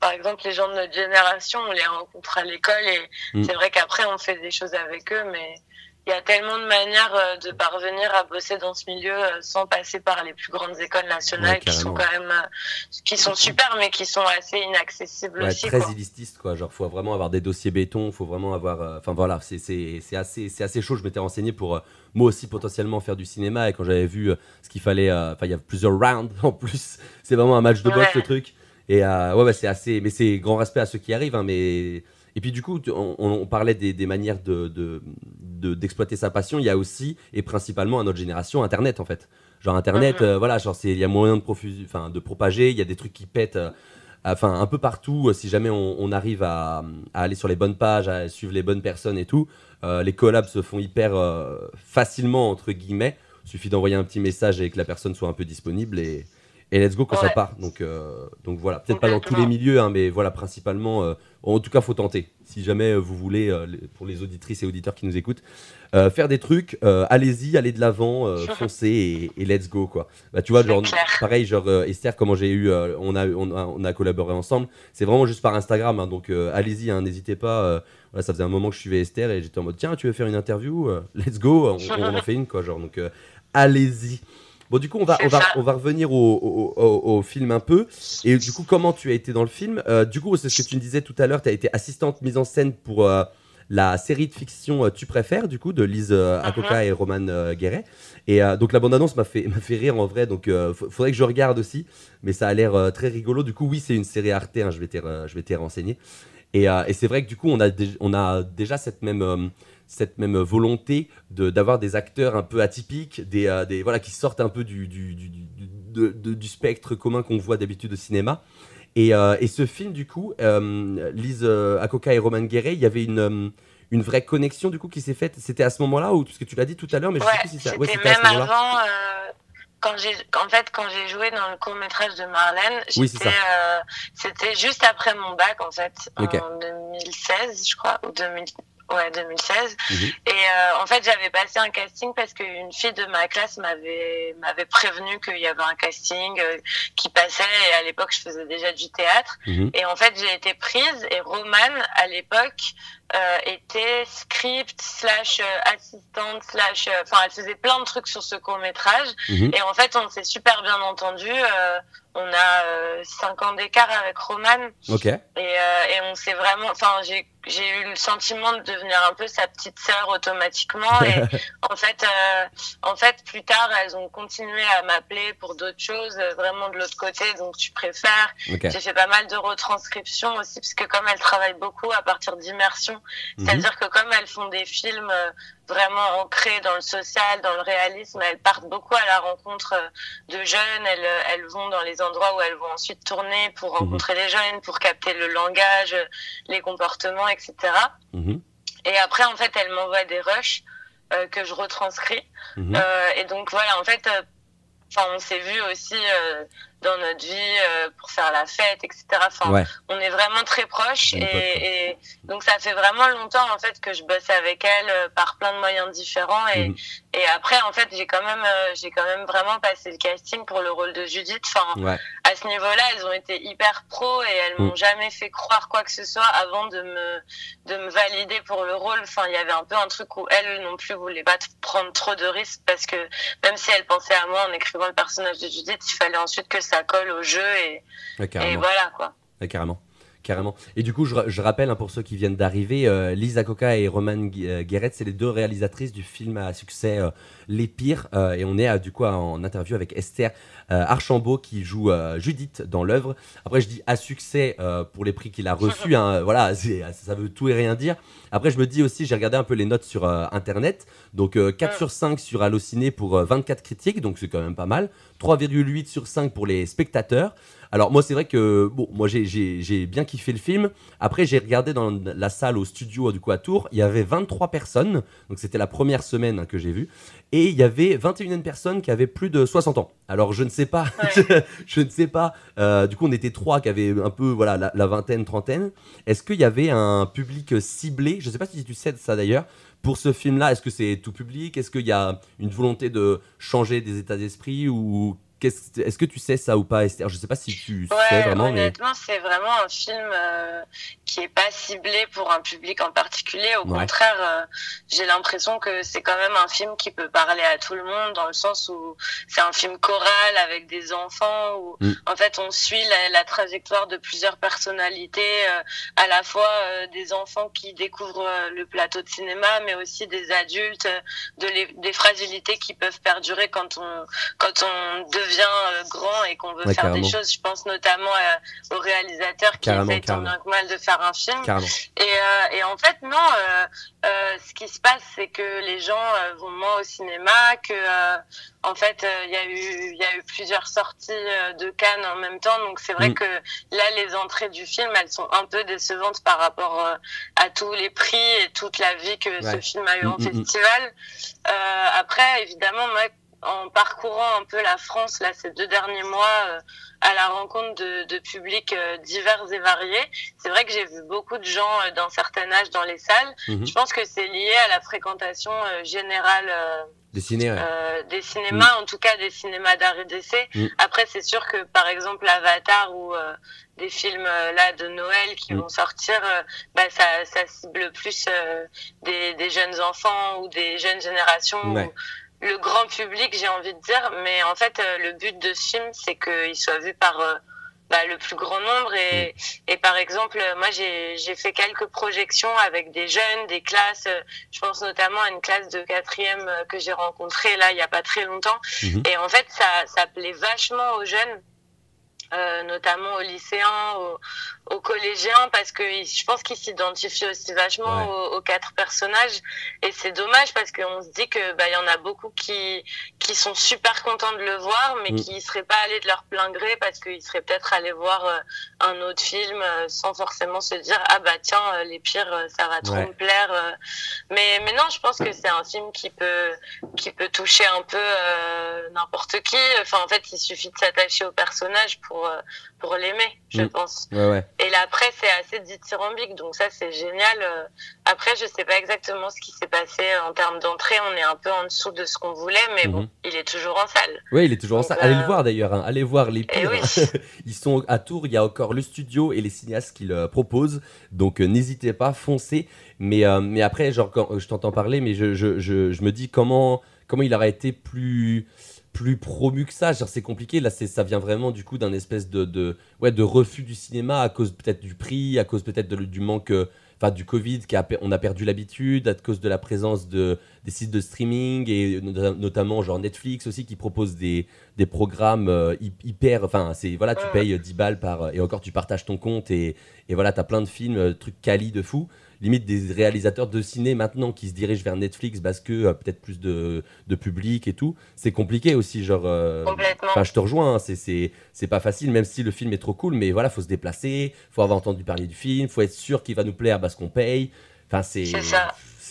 par exemple, les gens de notre génération, on les rencontre à l'école et Mm. c'est vrai qu'après, on fait des choses avec eux, mais il y a tellement de manières euh, de parvenir à bosser dans ce milieu euh, sans passer par les plus grandes écoles nationales Ouais, qui sont quand même euh, qui sont super mais qui sont assez inaccessibles Ouais, aussi très quoi. élitiste quoi genre faut vraiment avoir des dossiers béton faut vraiment avoir euh, enfin voilà c'est assez c'est assez chaud je m'étais renseigné pour euh, moi aussi potentiellement faire du cinéma et quand j'avais vu euh, ce qu'il fallait enfin il y a plusieurs rounds en plus c'est vraiment un match de boxe Ouais. le truc et ouais, ouais c'est assez mais c'est grand respect à ceux qui arrivent hein, mais Et puis du coup, on, on parlait des, des manières de, de- de- d'exploiter sa passion. Il y a aussi, et principalement à notre génération, Internet en fait. Genre Internet, Mhm. euh, voilà, genre il y a moyen de, propager, il y a des trucs qui pètent. euh, Enfin, un peu partout, euh, si jamais on, on arrive à, à aller sur les bonnes pages, à suivre les bonnes personnes et tout, euh, les collabs se font hyper facilement, entre guillemets. Il suffit d'envoyer un petit message et que la personne soit un peu disponible et, et let's go quand ça part. Donc, euh, donc voilà, peut-être pas dans tous les milieux, hein, mais voilà, principalement, euh, en tout cas, faut tenter. Si jamais euh, vous voulez, euh, pour les auditrices et auditeurs qui nous écoutent, faire des trucs, allez-y, allez de l'avant, foncez et, et let's go, quoi. Bah, tu vois, genre, pareil, genre Esther, comment j'ai eu, on, a, on, a, on a collaboré ensemble, c'est vraiment juste par Instagram, hein, donc allez-y, hein, n'hésitez pas. voilà, ça faisait un moment que je suivais Esther et j'étais en mode, tiens, tu veux faire une interview Let's go, on, on en fait une, quoi, genre, donc allez-y. Bon, du coup, on va, on va, on va revenir au, au, au- au film un peu. Et du coup, comment tu as été dans le film? Euh, Du coup, c'est ce que tu me disais tout à l'heure, tu as été assistante mise en scène pour euh, la série de fiction euh, Tu préfères, du coup, de Lise euh, Akoka et Roman Guéret. Et donc, la bande-annonce m'a fait, fait rire en vrai, donc faudrait que je regarde aussi. Mais ça a l'air très rigolo. Du coup, oui, c'est une série Arte, hein, je vais t'y renseigner. Et, euh, et c'est vrai que du coup, on a, on a déjà cette même, euh, cette même volonté de- d'avoir des acteurs un peu atypiques, des, euh, des, voilà, qui sortent un peu du, du, du, du- de- de- du spectre commun qu'on voit d'habitude au cinéma. Et, et ce film, du coup, Lise Akoka et Roman Guéret, il y avait une, une vraie connexion du coup qui s'est faite. C'était à ce moment-là, ou parce que tu l'as dit tout à l'heure, mais je sais Ouais, plus si ça. c'était ouais, c'était à ce même avant. euh, quand j'ai, en fait, quand j'ai joué dans le court métrage de Marlène, Oui, euh, c'était juste après mon bac en fait, en 2016, je crois, ou 2000, ouais, 2016. Mhm. Et euh, en fait, j'avais passé un casting parce qu'une fille de ma classe m'avait m'avait prévenu qu'il y avait un casting euh, qui passait. Et à l'époque, je faisais déjà du théâtre. Mhm. Et en fait, j'ai été prise. Et Romane, à l'époque, euh, était script slash euh, assistante slash. euh, Enfin, elle faisait plein de trucs sur ce court métrage. Mhm. Et en fait, on s'est super bien entendu. Euh, on a euh, cinq ans d'écart avec Romane. Ok. Et, euh, et on s'est vraiment, enfin, j'ai j'ai eu le sentiment de devenir un peu sa petite sœur automatiquement. Et en fait, euh, en fait, plus tard, elles ont continué à m'appeler pour d'autres choses, euh, vraiment de l'autre côté. Donc, tu préfères. Ok. J'ai fait pas mal de retranscriptions aussi, parce que comme elles travaillent beaucoup à partir d'immersion, Mhm. c'est-à-dire que comme elles font des films euh, vraiment ancrés dans le social, dans le réalisme, elles partent beaucoup à la rencontre euh, de jeunes. Elles, euh, elles vont dans les endroits où elles vont ensuite tourner pour rencontrer les jeunes, pour capter le langage, les comportements, etc. Mhm. Et après, en fait, elles m'envoient des rushs euh, que je retranscris. Mhm. Euh, et donc voilà, en fait, enfin, on s'est vu aussi euh, dans notre vie euh, pour faire la fête, etc. Enfin, Ouais. on est vraiment très proches et, et donc ça fait vraiment longtemps en fait que je bosse avec elle euh, par plein de moyens différents et, Mhm. et après en fait j'ai quand même euh, j'ai quand même vraiment passé le casting pour le rôle de Judith. Enfin, Ouais. à ce niveau-là, elles ont été hyper pro et elles m'ont Mm. jamais fait croire quoi que ce soit avant de me de me valider pour le rôle. Enfin, il y avait un peu un truc où elles non plus voulaient pas prendre trop de risques parce que même si elles pensaient à moi en écrivant le personnage de Judith, il fallait ensuite que ça colle au jeu et, et voilà quoi. Carrément. Carrément. Et du coup, je, je rappelle hein, pour ceux qui viennent d'arriver, euh, Lisa Coca et Roman euh, Guéret, c'est les deux réalisatrices du film à succès euh, Les Pires. Euh, et on est du coup en interview avec Esther Archambault qui joue euh, Judith dans l'œuvre. Après, je dis à succès euh, pour les prix qu'il a reçus. hein, voilà, ça veut tout et rien dire. Après, je me dis aussi, j'ai regardé un peu les notes sur euh, internet. Donc, euh, 4 Mm. sur 5 sur Allociné pour euh, 24 critiques, donc c'est quand même pas mal. 3,8 sur 5 pour les spectateurs. Alors moi c'est vrai que bon moi j'ai- bien kiffé le film. Après j'ai regardé dans la salle au studio du coup à Tours, il y avait 23 personnes, donc c'était la première semaine que j'ai vu, et il y avait 21 personnes qui avaient plus de 60 ans. Alors je ne sais pas, Ouais. je ne sais pas. euh, du coup on était trois qui avaient un peu voilà la, la vingtaine, trentaine. Est-ce qu'il y avait un public ciblé? Je ne sais pas si tu sais de ça d'ailleurs. Pour ce film-là, est-ce que c'est tout public? Est-ce qu'il y a une volonté de changer des états d'esprit ou est-ce que tu sais ça ou pas, Esther? Je sais pas si tu sais vraiment, mais honnêtement, c'est vraiment un film euh, qui est pas ciblé pour un public en particulier. Au Ouais. contraire, euh, j'ai l'impression que c'est quand même un film qui peut parler à tout le monde dans le sens où c'est un film choral avec des enfants où Mm. en fait on suit la, la trajectoire de plusieurs personnalités, euh, à la fois euh, des enfants qui découvrent le plateau de cinéma, mais aussi des adultes, de les- des fragilités qui peuvent perdurer quand on quand on devient grand et qu'on veut Ouais, faire carrément. des choses. Je pense notamment aux réalisateurs qui Carrément, essayent tant bien que mal de faire par un film. Et, euh, et en fait, non, euh, euh, ce qui se passe, c'est que les gens vont moins au cinéma, que en fait, il y a eu, il y a eu plusieurs sorties de Cannes en même temps. Donc c'est vrai Mm. que là, les entrées du film, elles sont un peu décevantes par rapport à tous les prix et toute la vie que ce film a eu en Mm, mm, festival. Après, évidemment, moi, en parcourant un peu la France là ces deux derniers mois euh, à la rencontre de, de publics euh, divers et variés, c'est vrai que j'ai vu beaucoup de gens euh, d'un certain âge dans les salles. Mhm. Je pense que c'est lié à la fréquentation euh, générale euh, ouais. euh, des cinémas, en tout cas des cinémas d'art et d'essai. Mm. Après, c'est sûr que par exemple Avatar ou euh, des films là de Noël qui Mm. vont sortir, bah, ça, ça cible plus euh, des, des jeunes enfants ou des jeunes générations. Ouais. ou le grand public, j'ai envie de dire. Mais en fait, euh, le but de ce film, c'est qu'il soit vu par euh, bah, le plus grand nombre. Et, et par exemple, euh, moi, j'ai j'ai fait quelques projections avec des jeunes, des classes. euh, Je pense notamment à une classe de quatrième que j'ai rencontrée là il y a pas très longtemps. Mhm. Et en fait, ça, ça plaît vachement aux jeunes. Euh, notamment aux lycéens, aux, aux collégiens, parce que je pense qu'ils s'identifient aussi vachement Ouais. aux, aux quatre personnages. Et c'est dommage parce qu'on se dit que bah il y en a beaucoup qui qui sont super contents de le voir, mais Mm. qui seraient pas allés de leur plein gré parce qu'ils seraient peut-être allés voir euh, un autre film euh, sans forcément se dire ah bah tiens euh, les pires euh, ça va trop Ouais. me plaire. euh. Mais mais non, je pense que c'est un film qui peut qui peut toucher un peu euh, n'importe qui. Enfin en fait il suffit de s'attacher au personnage pour euh, pour l'aimer, je Mm. pense. Ouais, ouais. Et là après c'est assez dithyrambique, donc ça c'est génial. Euh, Après je sais pas exactement ce qui s'est passé en termes d'entrée, on est un peu en dessous de ce qu'on voulait, mais bon Mhm. il est toujours en salle. Ouais, il est toujours en salle. Allez euh, le voir d'ailleurs, hein. allez voir les Eh pires. oui. Ils sont à Tours, il y a encore le studio et les cinéastes qui le proposent. Donc euh, n'hésitez pas, foncez. Mais, euh, mais après, genre, quand euh, je t'entends parler, mais je, je, je, je me dis comment, comment il aurait été plus, plus promu que ça. Genre, c'est compliqué. Là, c'est, ça vient vraiment du coup d'un espèce de, de, ouais, de refus du cinéma à cause peut-être du prix, à cause peut-être du manque. euh, Enfin, du Covid, qui a, on a perdu l'habitude à cause de la présence de, des sites de streaming et no- notamment genre Netflix aussi qui propose des, des programmes euh, hy- hyper. Enfin, c'est voilà, tu payes 10 balles par. Et encore, tu partages ton compte et, et voilà, t'as plein de films, euh, trucs quali de fou. Limite des réalisateurs de ciné maintenant qui se dirigent vers Netflix parce que euh, peut-être plus de, de public et tout. C'est compliqué aussi, genre. euh, Complètement. Enfin, je te rejoins, hein, c'est- c'est c'est pas facile, même si le film est trop cool, mais voilà, faut se déplacer, faut avoir entendu parler du film, faut être sûr qu'il va nous plaire parce qu'on paye. Enfin, c'est C'est ça.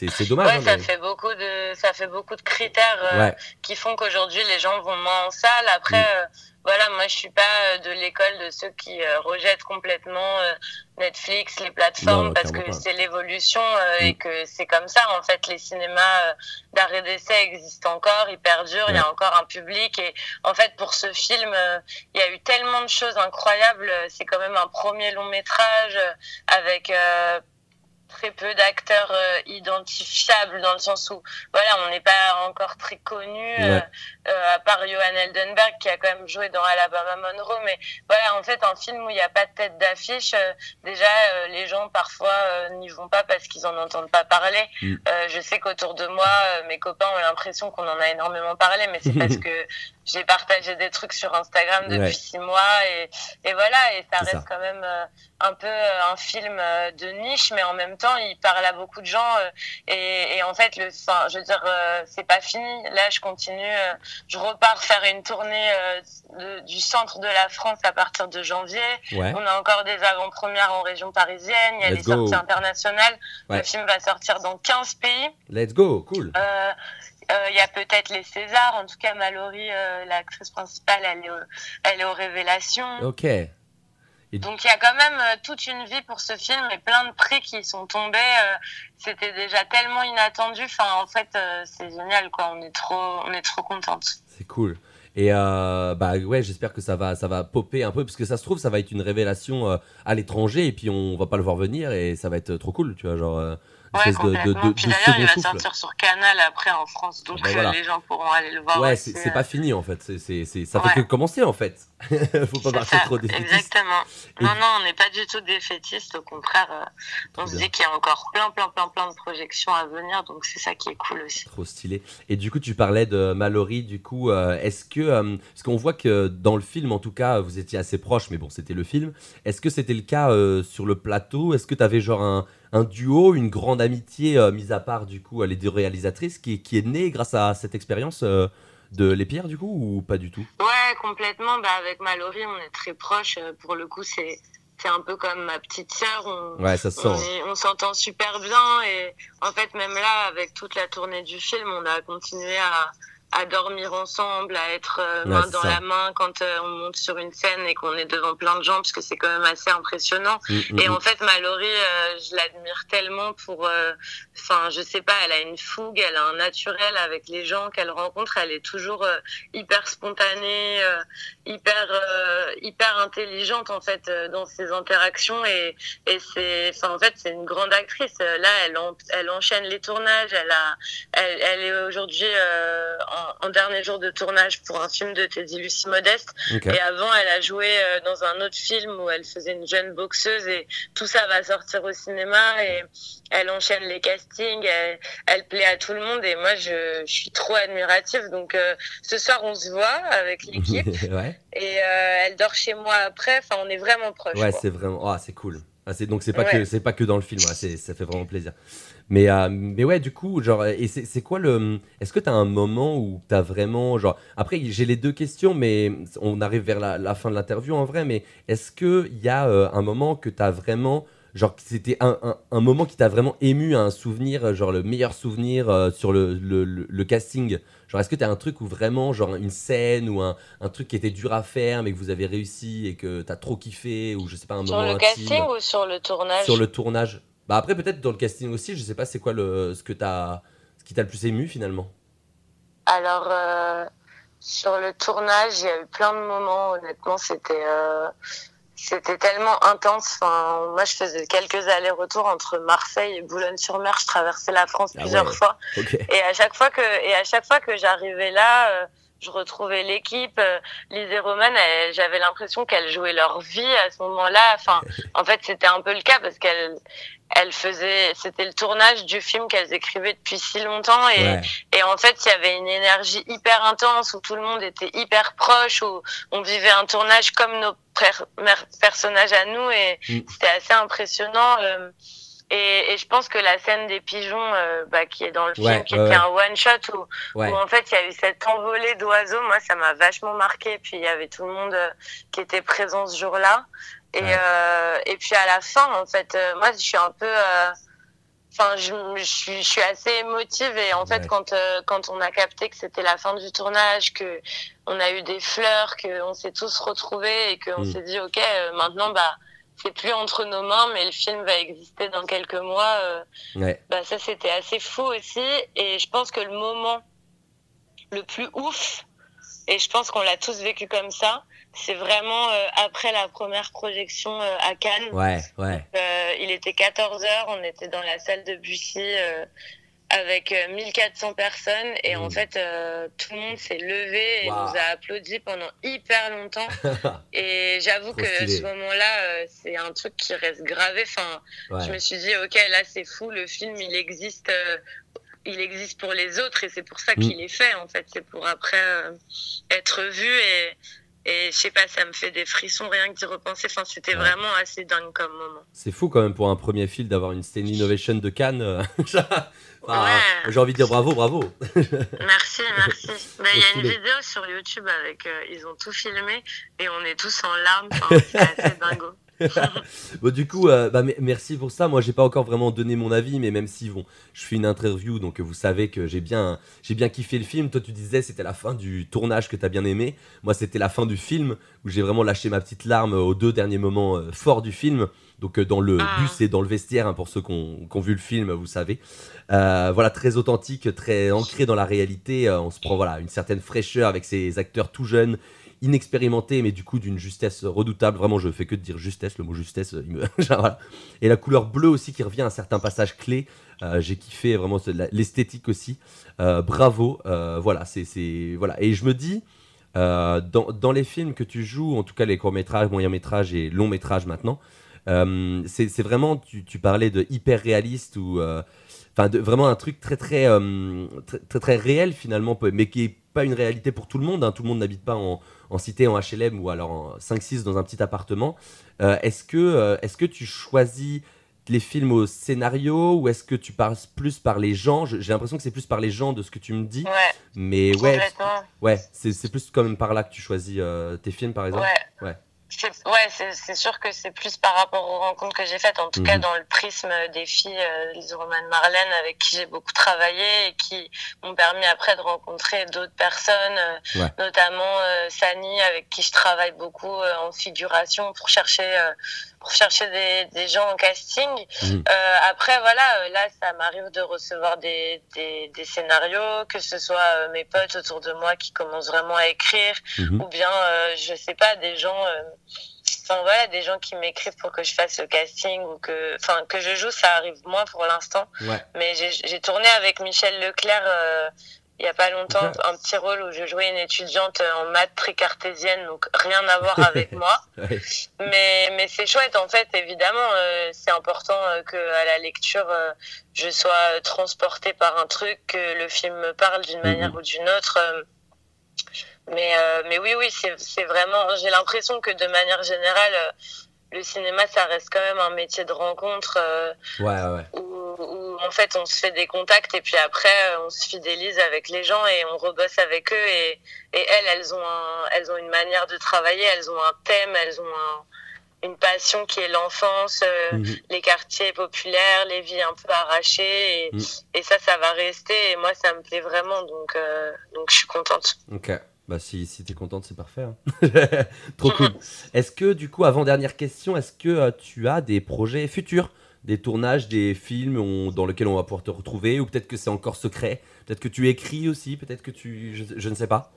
C'est dommage. Ouais, hein, ça mais- fait beaucoup de ça fait beaucoup de critères euh, Ouais. qui font qu'aujourd'hui les gens vont moins en salle. Après, Mm. euh, voilà, moi je suis pas euh, de l'école de ceux qui euh, rejettent complètement Netflix, les plateformes, Non, parce que c'est l'évolution Mm. et que c'est comme ça. En fait, les cinémas d'art et d'essai existent encore, ils perdurent, il y a encore un public. Et en fait, pour ce film, il y a eu tellement de choses incroyables. C'est quand même un premier long métrage avec très peu d'acteurs euh, identifiables dans le sens où voilà on n'est pas encore très connu euh, Ouais. euh, à part Johan Eldenberg qui a quand même joué dans Alabama Monroe mais voilà en fait un film où il n'y a pas de tête d'affiche déjà les gens parfois n'y vont pas parce qu'ils en entendent pas parler Mm. Je sais qu'autour de moi mes copains ont l'impression qu'on en a énormément parlé mais c'est parce que j'ai partagé des trucs sur Instagram depuis Ouais. six mois et, et voilà et ça reste ça. quand même euh, un peu euh, un film euh, de niche mais en même temps il parle à beaucoup de gens euh, et, et en fait le enfin, je veux dire euh, c'est pas fini là je continue euh, je repars faire une tournée euh, de- du centre de la France à partir de janvier Ouais. on a encore des avant-premières en région parisienne il y a Let's des go. sorties internationales Ouais. le film va sortir dans 15 pays Let's go, cool. euh, il y a peut-être les Césars. En tout cas, Mallory, euh, l'actrice principale, elle est, elle est aux révélations. Ok. Donc il y a quand même euh, toute une vie pour ce film et plein de prix qui sont tombés. euh, C'était déjà tellement inattendu. Enfin, en fait, euh, c'est génial, quoi. On est trop, on est trop contente. C'est cool. Et euh, bah ouais, j'espère que ça va, ça va popper un peu, parce que ça se trouve, ça va être une révélation euh, à l'étranger, et puis on va pas le voir venir, et ça va être trop cool, tu vois, genre euh, Ouais, de, de, Puis d'ailleurs, il va souffle. sortir sur Canal après en France, donc Ben voilà. les gens pourront aller le voir. Ouais, c'est c'est euh. pas fini en fait, c'est, c'est, c'est- ça Ouais. fait que commencer en fait. Faut pas partir trop défaitiste. Exactement. Non, non, on n'est pas du tout défaitiste. Au contraire, euh, on se dit qu'il y a encore plein, plein, plein, plein de projections à venir. Donc, c'est ça qui est cool aussi. Trop stylé. Et du coup, tu parlais de Mallory. Du coup, euh, est-ce que. euh, parce qu'on voit que dans le film, en tout cas, vous étiez assez proches, mais bon, c'était le film. Est-ce que c'était le cas euh, sur le plateau? Est-ce que tu avais genre un, un duo, une grande amitié, euh, mis à part du coup les deux réalisatrices, qui, qui est née grâce à cette expérience de Les Pierres, du coup, ou pas du tout? Ouais, complètement. Bah, avec Mallory, on est très proches. Euh, Pour le coup, c'est c'est un peu comme ma petite sœur. On, Ouais, ça se sent. on s'entend super bien. Et en fait, même là, avec toute la tournée du film, on a continué à, à dormir ensemble, à être euh, Ouais, main dans ça. la main quand euh, on monte sur une scène et qu'on est devant plein de gens, parce que c'est quand même assez impressionnant. Mm, mm, Et mm. en fait, Mallory, euh, je l'admire tellement pour, enfin, je sais pas, elle a une fougue, elle a un naturel avec les gens qu'elle rencontre. Elle est toujours hyper spontanée, hyper, hyper intelligente en fait dans ses interactions et, et c'est, enfin, en fait, c'est une grande actrice. Là, elle, en- elle enchaîne les tournages. Elle a, elle, elle est aujourd'hui euh, en, en dernier jour de tournage pour un film de Teddy Lucie Modeste. Et avant, elle a joué euh, dans un autre film où elle faisait une jeune boxeuse et tout ça va sortir au cinéma et elle enchaîne les castings, elle, elle plaît à tout le monde et moi je, je suis trop admirative. Donc euh, ce soir on se voit avec l'équipe ouais, et euh, elle dort chez moi après. Enfin on est vraiment proches. ouais c'est vraiment. Ah, c'est cool. Ah, c'est donc c'est pas Ouais. que c'est pas que dans le film. ouais, ça fait vraiment plaisir. Mais euh, mais ouais, du coup, genre, et c'est quoi le Est-ce que t'as un moment où t'as vraiment genre après j'ai les deux questions, mais on arrive vers la, la fin de l'interview en vrai. Mais est-ce que il y a euh, un moment que t'as vraiment genre c'était un, un, un moment qui t'a vraiment ému, un souvenir, euh, genre le meilleur souvenir euh, sur le, le, le, le casting Genre, est-ce que t'as un truc où vraiment, genre une scène ou un, un truc qui était dur à faire, mais que vous avez réussi et que t'as trop kiffé, ou je sais pas, un Sur moment le intime casting ou sur le tournage sur le tournage Bah après, peut-être dans le casting aussi, je sais pas c'est quoi le, ce que t'as, ce qui t'a le plus ému finalement? Alors, euh, sur le tournage, il y a eu plein de moments. Honnêtement, c'était euh, c'était tellement intense. Enfin, moi, je faisais quelques allers-retours entre Marseille et Boulogne-sur-Mer. Je traversais la France Ah plusieurs ouais. fois. Et à chaque fois que et à chaque fois que j'arrivais là, euh, je retrouvais l'équipe. Euh, Lise et Roman, elles- j'avais l'impression qu'elles jouaient leur vie à ce moment-là. Enfin, en fait, c'était un peu le cas parce qu'elles elles faisaient. C'était le tournage du film qu'elles écrivaient depuis si longtemps et Ouais. et en fait, il y avait une énergie hyper intense où tout le monde était hyper proche, où on vivait un tournage comme nos personnages à nous et Mm. c'était assez impressionnant. euh, et, et je pense que la scène des pigeons, euh, bah, qui est dans le film, Ouais, qui était ouais. un one shot où, Ouais. où en fait il y a eu cette envolée d'oiseaux, moi ça m'a vachement marqué. Puis il y avait tout le monde euh, qui était présent ce jour-là. Et, Ouais. euh, et puis à la fin, en fait, euh, moi je suis un peu. euh, Enfin, je, je suis, je suis assez émotive et en fait, Ouais. quand euh, quand on a capté que c'était la fin du tournage, que on a eu des fleurs, que on s'est tous retrouvés et qu'on Mm. s'est dit, ok, euh, maintenant, bah, c'est plus entre nos mains, mais le film va exister dans quelques mois. euh, Ouais. bah, ça, c'était assez fou aussi. Et je pense que le moment le plus ouf, et je pense qu'on l'a tous vécu comme ça, c'est vraiment euh, après la première projection euh, à Cannes. Ouais. Ouais. Euh, il était 14 heures, on était dans la salle de Bussy avec euh, 1400 personnes et en fait euh, tout le monde s'est levé et nous a applaudi pendant hyper longtemps et j'avoue que stylé. ce moment-là c'est un truc qui reste gravé. Enfin, je me suis dit ok là c'est fou, le film il existe. il existe pour les autres et c'est pour ça Mm. qu'il est fait en fait. C'est pour après être vu et, et je sais pas, ça me fait des frissons rien que d'y repenser. Enfin, c'était Ouais. vraiment assez dingue comme moment. C'est fou quand même pour un premier film d'avoir une Stanley Innovation de Cannes. euh, enfin, Ouais. J'ai envie de dire bravo, bravo. Merci, merci. Bah, Il y a une vidéo sur YouTube avec, euh, ils ont tout filmé et on est tous en larmes. Enfin, c'est assez dingo. Bon, du coup, euh, bah, me- merci pour ça. Moi, j'ai pas encore vraiment donné mon avis, mais même si bon, je fais une interview, donc euh, vous savez que j'ai bien, j'ai bien kiffé le film. Toi, tu disais c'était la fin du tournage que t'as bien aimé. Moi, c'était la fin du film où j'ai vraiment lâché ma petite larme aux deux derniers moments euh, forts du film. Donc euh, dans le Ah. bus et dans le vestiaire, hein, pour ceux qui ont, vu le film, vous savez. Euh, voilà, très authentique, très ancré dans la réalité. Euh, on se prend voilà une certaine fraîcheur avec ces acteurs tout jeunes inexpérimenté, mais du coup d'une justesse redoutable. Vraiment, je fais que de dire justesse, le mot justesse. voilà. Et la couleur bleue aussi qui revient à certains passages clés. Euh, J'ai kiffé vraiment l'esthétique aussi. Euh, bravo. Euh, voilà, c'est voilà. Et je me dis. Euh, dans, dans les films que tu joues, en tout cas les courts-métrages, moyens-métrages et longs-métrages maintenant, euh, c'est vraiment, tu, parlais de hyper réaliste ou euh, enfin de vraiment un truc très très, euh, très très très réel finalement, mais qui est pas une réalité pour tout le monde. hein. Tout le monde n'habite pas en, en cité, en HLM ou alors en 5-6 dans un petit appartement. Euh, est-ce que euh, est-ce que tu choisis les films au scénario ou est-ce que tu passes plus par les gens? J'ai l'impression que c'est plus par les gens de ce que tu me dis, Ouais, mais ouais, ouais, c'est c'est plus quand même par là que tu choisis tes films par exemple. Ouais. Ouais. C'est ouais, c'est sûr que c'est plus par rapport aux rencontres que j'ai faites, en tout cas Mhm. dans le prisme des filles, euh, Lise Roman Marlène, avec qui j'ai beaucoup travaillé et qui m'ont permis après de rencontrer d'autres personnes, euh, Ouais. notamment euh, Sani, avec qui je travaille beaucoup euh, en figuration pour chercher, euh, pour chercher des, des gens en casting. Mhm. Euh, après, voilà, euh, là, ça m'arrive de recevoir des, des, des scénarios, que ce soit euh, mes potes autour de moi qui commencent vraiment à écrire, Mhm. ou bien euh, je sais pas des gens euh, enfin voilà des gens qui m'écrivent pour que je fasse le casting ou que enfin que je joue ça arrive moins pour l'instant Ouais. mais j'ai j'ai tourné avec Michel Leclerc euh, il y a pas longtemps un petit rôle où je jouais une étudiante en maths tricartésienne donc rien à voir avec moi. Ouais. mais mais c'est chouette en fait évidemment euh, c'est important euh, que à la lecture euh, je sois euh, transportée par un truc que le film me parle d'une manière ou d'une autre euh, mais euh, mais oui oui c'est c'est vraiment j'ai l'impression que de manière générale le cinéma ça reste quand même un métier de rencontre euh, Ouais, ouais, ouais. où, où en fait on se fait des contacts et puis après euh, on se fidélise avec les gens et on rebosse avec eux et, et elles elles ont un, elles ont une manière de travailler elles ont un thème elles ont un, une passion qui est l'enfance euh, Mhm. les quartiers populaires les vies un peu arrachées et, Mhm. et ça ça va rester et moi ça me plaît vraiment donc euh, donc je suis contente Ok. Bah si, si t'es contente, c'est parfait. hein. Trop cool. Est-ce que du coup, avant dernière question, est-ce que euh, tu as des projets futurs, des tournages, des films on- dans lesquels on va pouvoir te retrouver, ou peut-être que c'est encore secret, peut-être que tu écris aussi, peut-être que tu, je, je ne sais pas.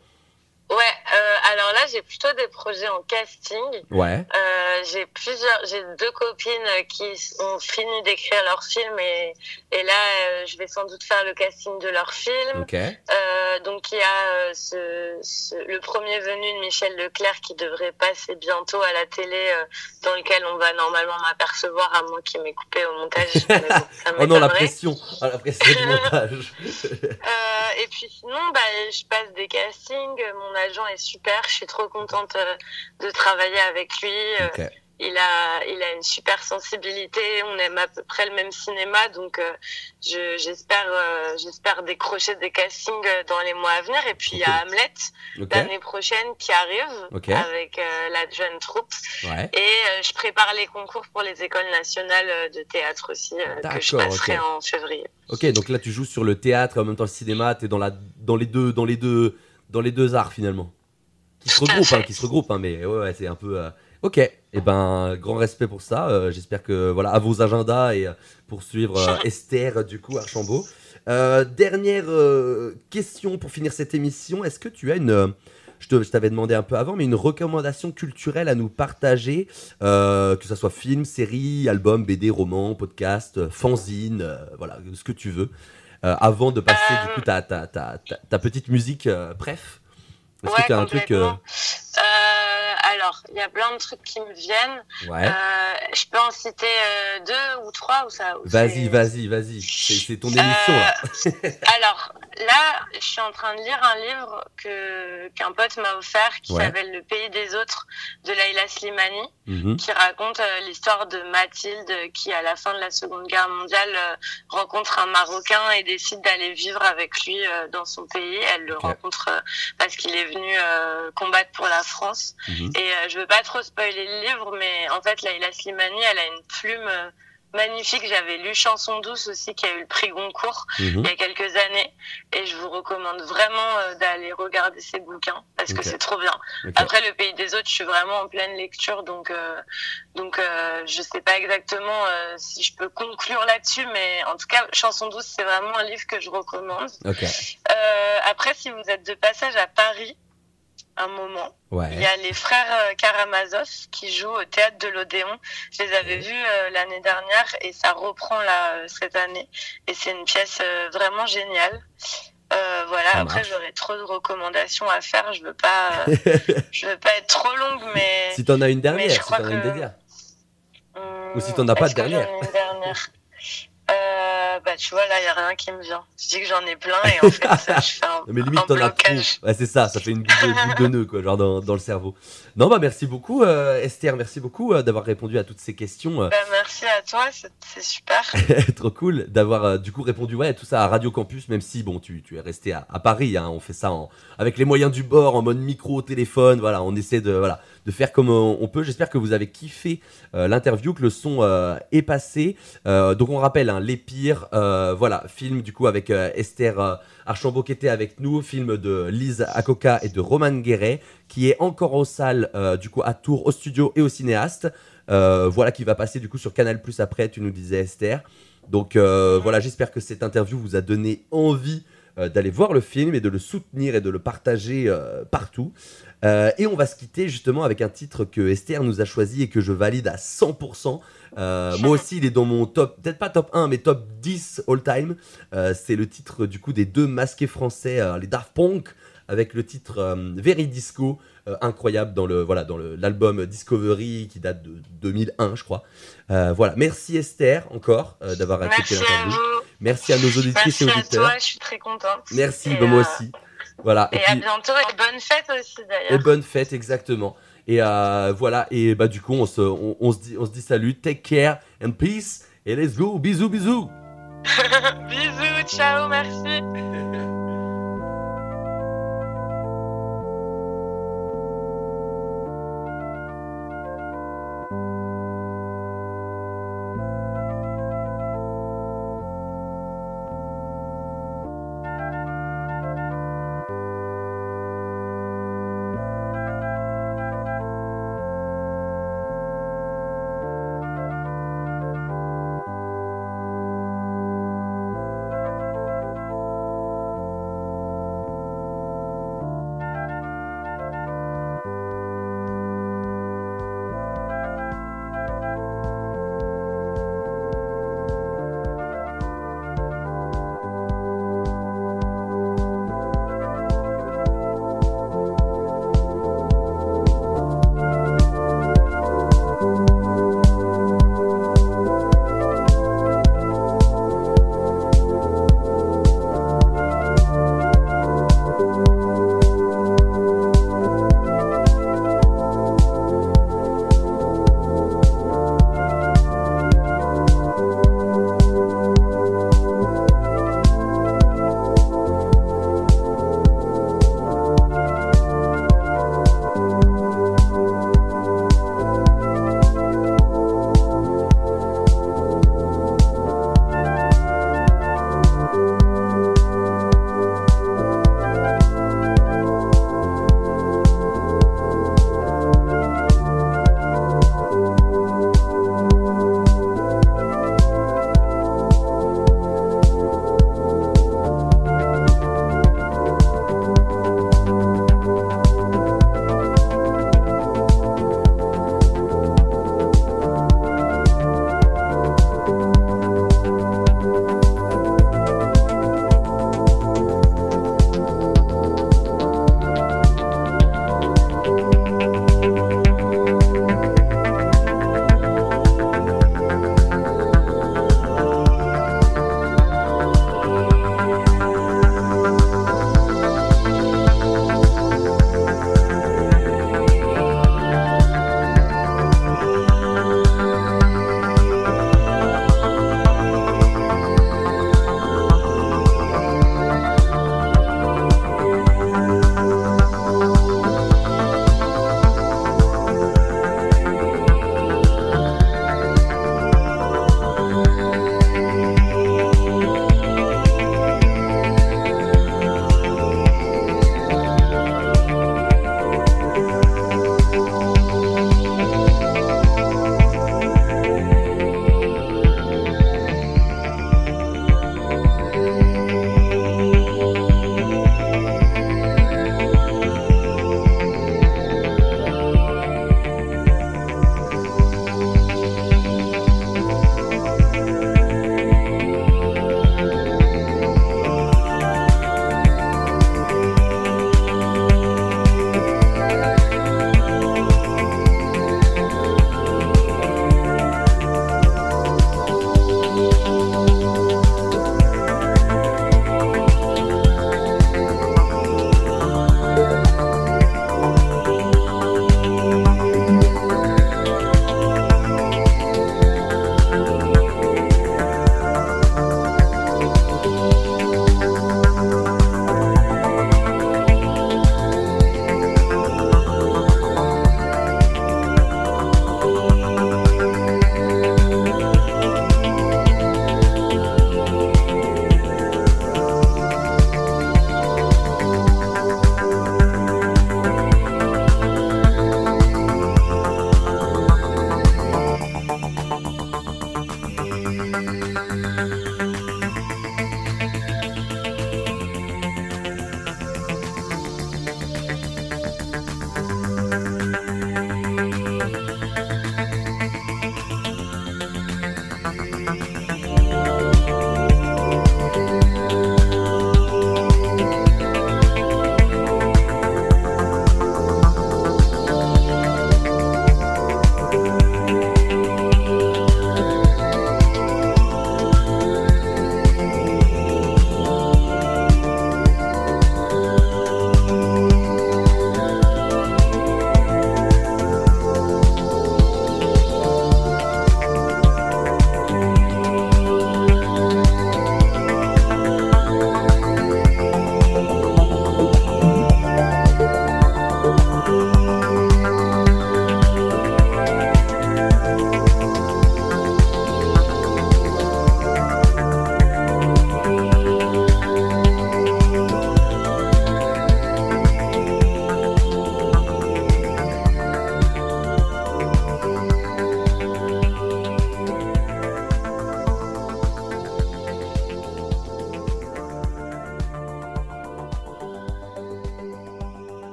Ouais euh, alors là j'ai plutôt des projets en casting Ouais. Euh, j'ai plusieurs, j'ai deux copines qui ont fini d'écrire leur film et, et là euh, je vais sans doute faire le casting de leur film. Ok. Donc il y a ce, ce- le premier venu de Michel Leclerc qui devrait passer bientôt à la télé, dans lequel on va normalement m'apercevoir à moins qu'il m'ait coupé au montage. Mais bon, ça Oh non, la pression, Ah, la pression du montage. Et puis sinon, bah, je passe des castings. Mon agent est super. Je suis trop contente euh, de travailler avec lui. Euh. Il a, il a une super sensibilité. On aime à peu près le même cinéma, donc euh, je- j'espère, j'espère décrocher des castings dans les mois à venir. Et puis il y a Hamlet l'année prochaine qui arrive avec la jeune troupe. Ouais. Et je prépare les concours pour les écoles nationales de théâtre aussi que je passerai en février. Ok, donc là tu joues sur le théâtre et en même temps le cinéma, t'es dans la, dans les deux, dans les deux, dans les deux arts finalement, qui se regroupent, hein, qui se regroupent, hein, mais ouais, ouais, c'est un peu. euh, Ok, et ben grand respect pour ça. euh, J'espère que voilà à vos agendas et euh, pour suivre euh, Esther du coup Archambault. Dernière question pour finir cette émission. Est-ce que tu as une, je t'avais demandé un peu avant, mais une recommandation culturelle à nous partager, euh, que ça soit film, série, album, BD, roman, podcast, fanzine, euh, voilà, ce que tu veux, avant de passer Euh, du coup ta, ta, ta, ta, ta petite musique, euh, bref. Est-ce Ouais, que tu as un truc euh. Euh, alors, il y a plein de trucs qui me viennent. Ouais. Euh, je peux en citer euh, deux ou trois ou ça Vas-y, vas-y, vas-y. C'est ton émission là. Euh, alors là, je suis en train de lire un livre que qu'un pote m'a offert qui Ouais. s'appelle Le pays des autres de Laila Slimani, Mhm. qui raconte euh, l'histoire de Mathilde qui, à la fin de la Seconde Guerre mondiale, rencontre un Marocain et décide d'aller vivre avec lui dans son pays. Elle le rencontre parce qu'il est venu combattre pour la France. Mhm. Et euh, je veux pas trop spoiler le livre, mais en fait, Laila Slimani, elle a une plume euh, magnifique. J'avais lu Chanson douce aussi, qui a eu le prix Goncourt Mhm. il y a quelques années. Et je vous recommande vraiment euh, d'aller regarder ses bouquins, parce que c'est trop bien. Après, Le Pays des Autres, je suis vraiment en pleine lecture, donc euh, donc euh, je sais pas exactement euh, si je peux conclure là-dessus, mais en tout cas, Chanson douce, c'est vraiment un livre que je recommande. Ok. Euh, après, si vous êtes de passage à Paris, un moment, il y a les frères euh, Karamazov qui jouent au théâtre de l'Odéon. Je les avais vus euh, l'année dernière et ça reprend là euh, cette année. Et c'est une pièce euh, vraiment géniale. Voilà, Ça après j'aurais trop de recommandations à faire. Je veux pas, je veux pas être trop longue, mais. si t'en as une dernière, je si t'en as une dernière. Hum, Ou si t'en as pas de dernière? Euh, Bah tu vois là, y a rien qui me vient. Je dis que j'en ai plein et en fait, ça, je fais un, Mais limite, t'en as trop. Ouais, c'est ça, ça fait une boule de, de nœud, quoi, genre dans, dans le cerveau. Non, bah merci beaucoup, euh, Esther, merci beaucoup euh, d'avoir répondu à toutes ces questions. Bah, merci à toi, c'est super. Trop cool d'avoir du coup répondu ouais, à tout ça à Radio Campus, même si bon, tu, tu es resté à, à Paris. Hein, on fait ça en, avec les moyens du bord, en mode micro, téléphone. Voilà, on essaie de, voilà, de faire comme on, on peut. J'espère que vous avez kiffé euh, l'interview, que le son euh, est passé. Euh, donc on rappelle, hein, Les Pires, euh, voilà, film du coup avec euh, Esther euh, Archambault qui était avec nous, film de Lise Akoka et de Roman Guéret, qui est encore aux salles euh, du coup à Tours, au studio et au cinéaste. Euh, voilà qui va passer du coup sur Canal Plus après, tu nous disais Esther. Donc euh, voilà, j'espère que cette interview vous a donné envie euh, d'aller voir le film et de le soutenir et de le partager euh, partout. Euh, et on va se quitter justement avec un titre que Esther nous a choisi et que je valide à 100%. Euh, moi aussi, il est dans mon top, peut-être pas top 1, mais top 10 all time. Euh, c'est le titre du coup des deux masqués français, les Daft Punk, avec le titre Very Disco, incroyable dans le voilà dans l'album Discovery qui date de 2001, je crois. Voilà, merci Esther encore d'avoir accepté Merci à l'interview. Merci à nos auditrices Merci et à auditeurs. toi, je suis très contente. Merci, bah, moi aussi. Voilà. Et, Et, à bientôt et bonne fête aussi et d'ailleurs. bonne fête, exactement. Et euh, voilà. Et bah du coup, on se, on, on se dit, on se dit salut, take care and peace. Et let's go, bisous, bisous. Bisous, ciao, merci.